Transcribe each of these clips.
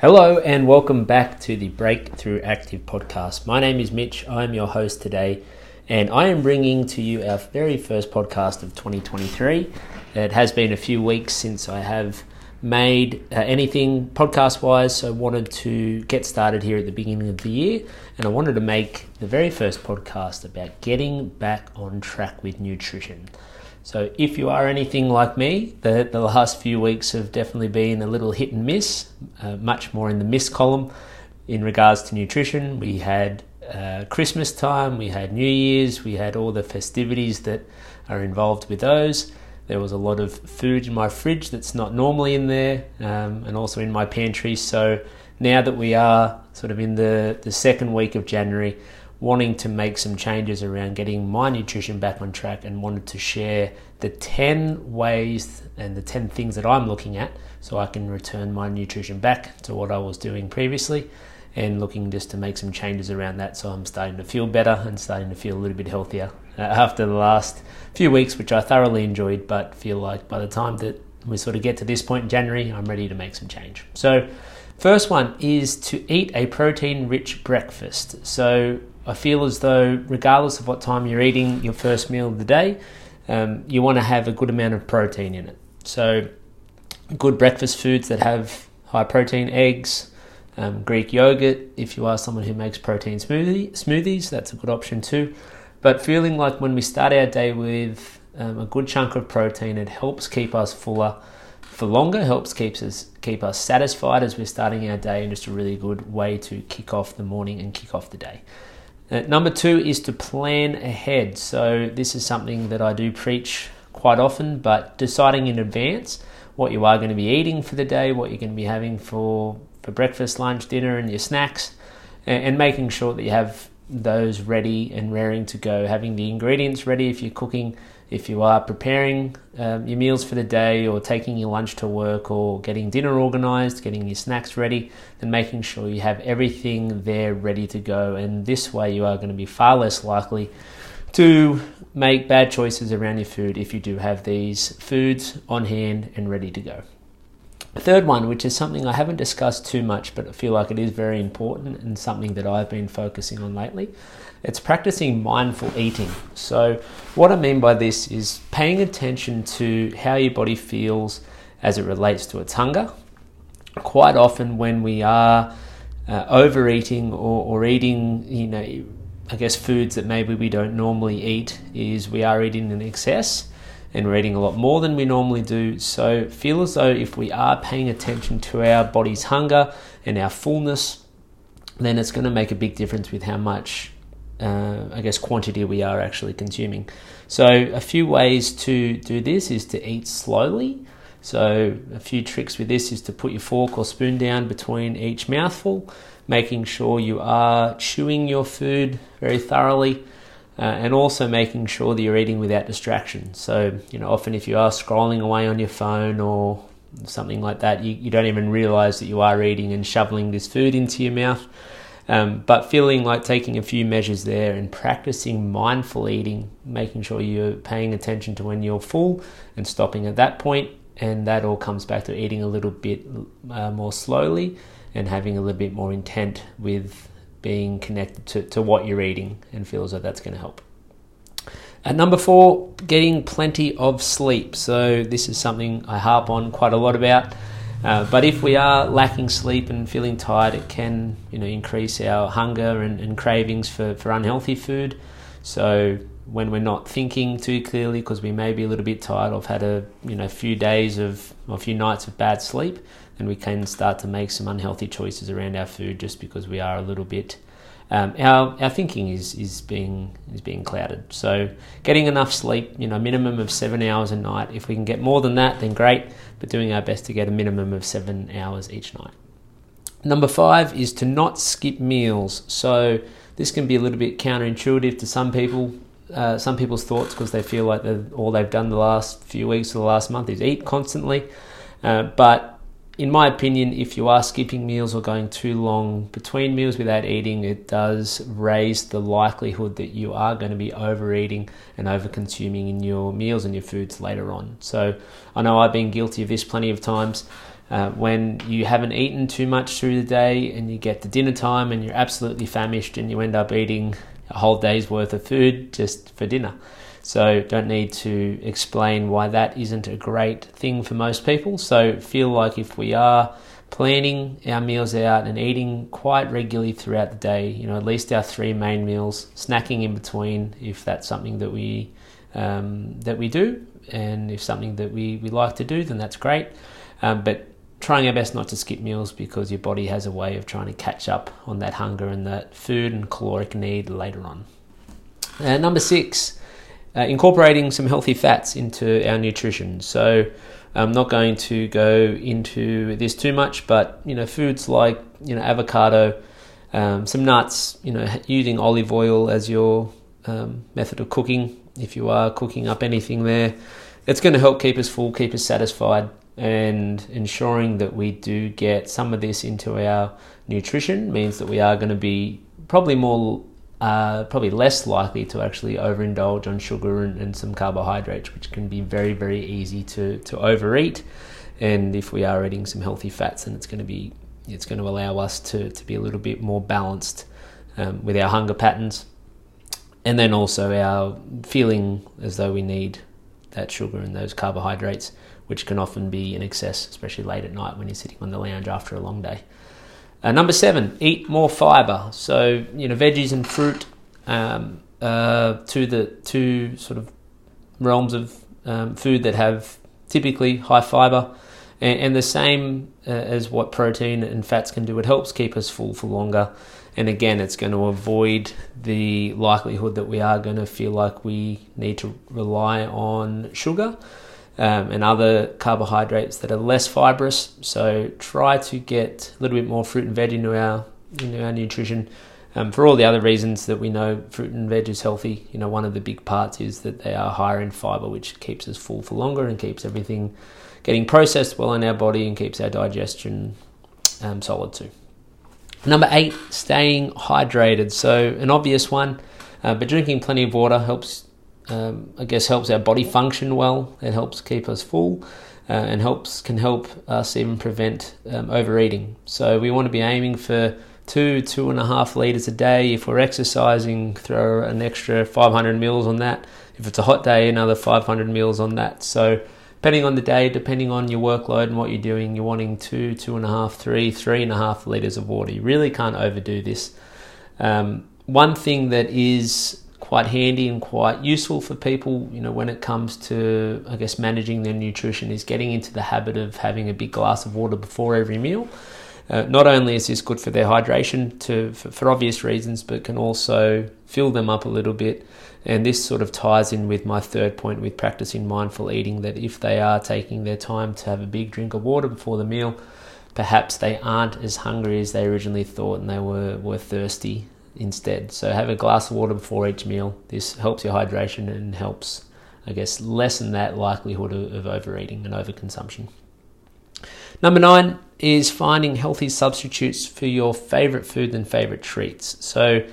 Hello and welcome back to the Breakthrough Active podcast. My name is Mitch. I'm your host today, and I am bringing to you our very first podcast of 2023. It has been a few weeks since I have made uh, anything podcast wise, so I wanted to get started here at the beginning of the year, and I wanted to make the very first podcast about getting back on track with nutrition. So, if you are anything like me, the, the last few weeks have definitely been a little hit and miss, uh, much more in the miss column in regards to nutrition. We had uh, Christmas time, we had New Year's, we had all the festivities that are involved with those. There was a lot of food in my fridge that's not normally in there, um, and also in my pantry. So, now that we are sort of in the, the second week of January, wanting to make some changes around getting my nutrition back on track and wanted to share the 10 ways and the 10 things that I'm looking at so I can return my nutrition back to what I was doing previously and looking just to make some changes around that so I'm starting to feel better and starting to feel a little bit healthier uh, after the last few weeks which I thoroughly enjoyed but feel like by the time that we sort of get to this point in January I'm ready to make some change. So First one is to eat a protein rich breakfast. So I feel as though, regardless of what time you're eating your first meal of the day, um, you want to have a good amount of protein in it. So, good breakfast foods that have high protein eggs, um, Greek yogurt. If you are someone who makes protein smoothie, smoothies, that's a good option too. But feeling like when we start our day with um, a good chunk of protein, it helps keep us fuller for longer, helps keeps us keep us satisfied as we're starting our day, and just a really good way to kick off the morning and kick off the day. Uh, number two is to plan ahead. So, this is something that I do preach quite often, but deciding in advance what you are going to be eating for the day, what you're going to be having for, for breakfast, lunch, dinner, and your snacks, and, and making sure that you have those ready and raring to go, having the ingredients ready if you're cooking if you are preparing um, your meals for the day or taking your lunch to work or getting dinner organized, getting your snacks ready, then making sure you have everything there ready to go. And this way, you are going to be far less likely to make bad choices around your food if you do have these foods on hand and ready to go. Third one, which is something I haven't discussed too much, but I feel like it is very important and something that I've been focusing on lately, it's practicing mindful eating. So, what I mean by this is paying attention to how your body feels as it relates to its hunger. Quite often, when we are uh, overeating or, or eating, you know, I guess foods that maybe we don't normally eat, is we are eating in excess and we're eating a lot more than we normally do. So, feel as though if we are paying attention to our body's hunger and our fullness, then it's going to make a big difference with how much uh, I guess, quantity we are actually consuming. So, a few ways to do this is to eat slowly. So, a few tricks with this is to put your fork or spoon down between each mouthful, making sure you are chewing your food very thoroughly. Uh, and also making sure that you're eating without distraction. So, you know, often if you are scrolling away on your phone or something like that, you, you don't even realize that you are eating and shoveling this food into your mouth. Um, but feeling like taking a few measures there and practicing mindful eating, making sure you're paying attention to when you're full and stopping at that point, and that all comes back to eating a little bit uh, more slowly and having a little bit more intent with being connected to, to what you're eating and feels like that's going to help. At number four, getting plenty of sleep. So, this is something I harp on quite a lot about. Uh, but if we are lacking sleep and feeling tired, it can you know increase our hunger and, and cravings for, for unhealthy food. So when we're not thinking too clearly because we may be a little bit tired or have had a you know few days of a few nights of bad sleep, then we can start to make some unhealthy choices around our food just because we are a little bit um, our our thinking is is being is being clouded. So getting enough sleep, you know, minimum of seven hours a night. If we can get more than that, then great. But doing our best to get a minimum of seven hours each night. Number five is to not skip meals. So this can be a little bit counterintuitive to some people. Uh, some people's thoughts because they feel like all they've done the last few weeks or the last month is eat constantly. Uh, but in my opinion, if you are skipping meals or going too long between meals without eating, it does raise the likelihood that you are going to be overeating and over consuming in your meals and your foods later on. So I know I've been guilty of this plenty of times. Uh, when you haven't eaten too much through the day and you get to dinner time and you're absolutely famished and you end up eating a whole day's worth of food just for dinner. So, don't need to explain why that isn't a great thing for most people. So, feel like if we are planning our meals out and eating quite regularly throughout the day, you know, at least our three main meals, snacking in between if that's something that we um, that we do, and if something that we, we like to do, then that's great. Um, but trying our best not to skip meals because your body has a way of trying to catch up on that hunger and that food and caloric need later on. Uh, number six, uh, incorporating some healthy fats into our nutrition. So I'm not going to go into this too much, but you know, foods like you know avocado, um, some nuts, you know, using olive oil as your um, method of cooking. If you are cooking up anything there, it's going to help keep us full, keep us satisfied and ensuring that we do get some of this into our nutrition means that we are going to be probably more uh, probably less likely to actually overindulge on sugar and, and, some carbohydrates, which can be very, very easy to, to overeat. And if we are eating some healthy fats, then it's going to be it's going to allow us to, to be a little bit more balanced um, with our hunger patterns, and then also our feeling as though we need that sugar and those carbohydrates which can often be in excess, especially late at night when you're sitting on the lounge after a long day. Uh, number seven, eat more fiber. So you know, veggies and fruit, um, uh, to the two sort of realms of um, food that have typically high fiber, and, and the same uh, as what protein and fats can do. It helps keep us full for longer, and again, it's going to avoid the likelihood that we are going to feel like we need to rely on sugar um, and other carbohydrates that are less fibrous. So try to get a little bit more fruit and veg into our into our nutrition. Um, for all the other reasons that we know fruit and veg is healthy, you know, one of the big parts is that they are higher in fiber, which keeps us full for longer and keeps everything getting processed well in our body and keeps our digestion um, solid too. Number eight, staying hydrated. So, an obvious one, uh, but drinking plenty of water helps um, I guess helps our body function well. It helps keep us full, uh, and helps can help us even prevent um, overeating. So we want to be aiming for two two and a half liters a day. If we're exercising, throw an extra 500 mils on that. If it's a hot day, another 500 mils on that. So depending on the day, depending on your workload and what you're doing, you're wanting two, two and a half, three, three and a half liters of water. You really can't overdo this. Um, one thing that is quite handy and quite useful for people, you know, when it comes to, I guess, managing their nutrition is getting into the habit of having a big glass of water before every meal. Uh, not only is this good for their hydration to for, for, obvious reasons, but can also fill them up a little bit. And this sort of ties in with my third point with practicing mindful eating that if they are taking their time to have a big drink of water before the meal, perhaps they aren't as hungry as they originally thought and they were, were thirsty instead. So have a glass of water before each meal. This helps your hydration and helps, I guess, lessen that likelihood of, of overeating and overconsumption. Number nine is finding healthy substitutes for your favorite food and favorite treats. So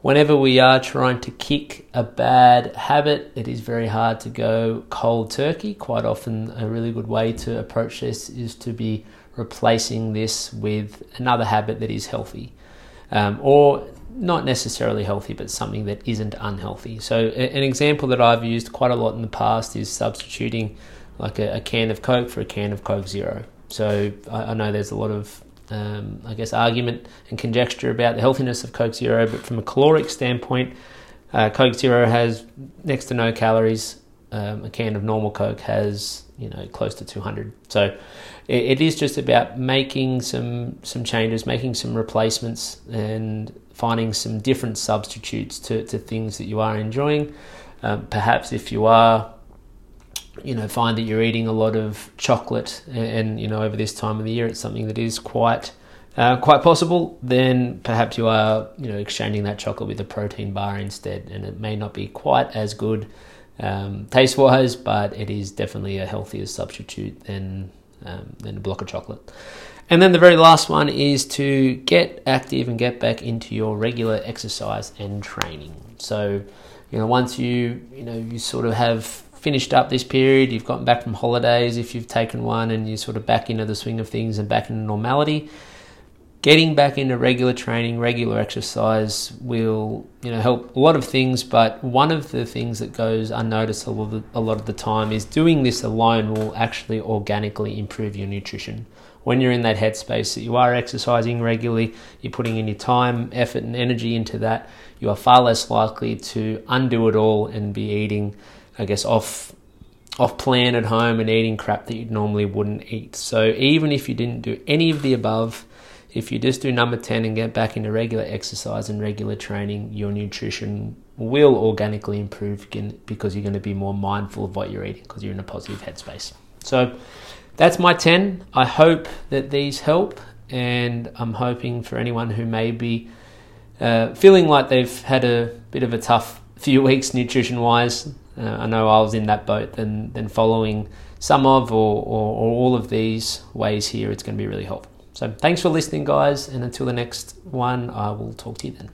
whenever we are trying to kick a bad habit, it is very hard to go cold turkey. Quite often, a really good way to approach this is to be replacing this with another habit that is healthy. Um, or not necessarily healthy, but something that isn't unhealthy. So, an example that I've used quite a lot in the past is substituting like a, a can of Coke for a can of Coke Zero. So, I, I know there's a lot of, um, I guess, argument and conjecture about the healthiness of Coke Zero, but from a caloric standpoint, uh, Coke Zero has next to no calories. Um, a can of normal Coke has you know close to 200. So it, it is just about making some some changes, making some replacements, and finding some different substitutes to, to things that you are enjoying. Um, perhaps if you are, you know, find that you're eating a lot of chocolate, and, and you know, over this time of the year, it's something that is quite uh, quite possible. Then perhaps you are, you know, exchanging that chocolate with a protein bar instead, and it may not be quite as good um, taste wise, but it is definitely a healthier substitute than um, than a block of chocolate. And then the very last one is to get active and get back into your regular exercise and training. So, you know, once you, you know, you sort of have finished up this period, you've gotten back from holidays, if you've taken one and you're sort of back into the swing of things and back into normality, getting back into regular training, regular exercise will you know help a lot of things. But one of the things that goes unnoticed a lot of, a lot of the time is doing this alone will actually organically improve your nutrition. When you're in that headspace that you are exercising regularly, you're putting in your time, effort, and energy into that, you are far less likely to undo it all and be eating, I guess, off off plan at home and eating crap that you normally wouldn't eat. So even if you didn't do any of the above, if you just do number 10 and get back into regular exercise and regular training, your nutrition will organically improve because you're going to be more mindful of what you're eating because you're in a positive headspace. So that's my 10. I hope that these help, and I'm hoping for anyone who may be uh, feeling like they've had a bit of a tough few weeks nutrition wise. Uh, I know I was in that boat, then, then following some of or, or, or all of these ways here, it's going to be really helpful. So thanks for listening, guys, and until the next one, I will talk to you then.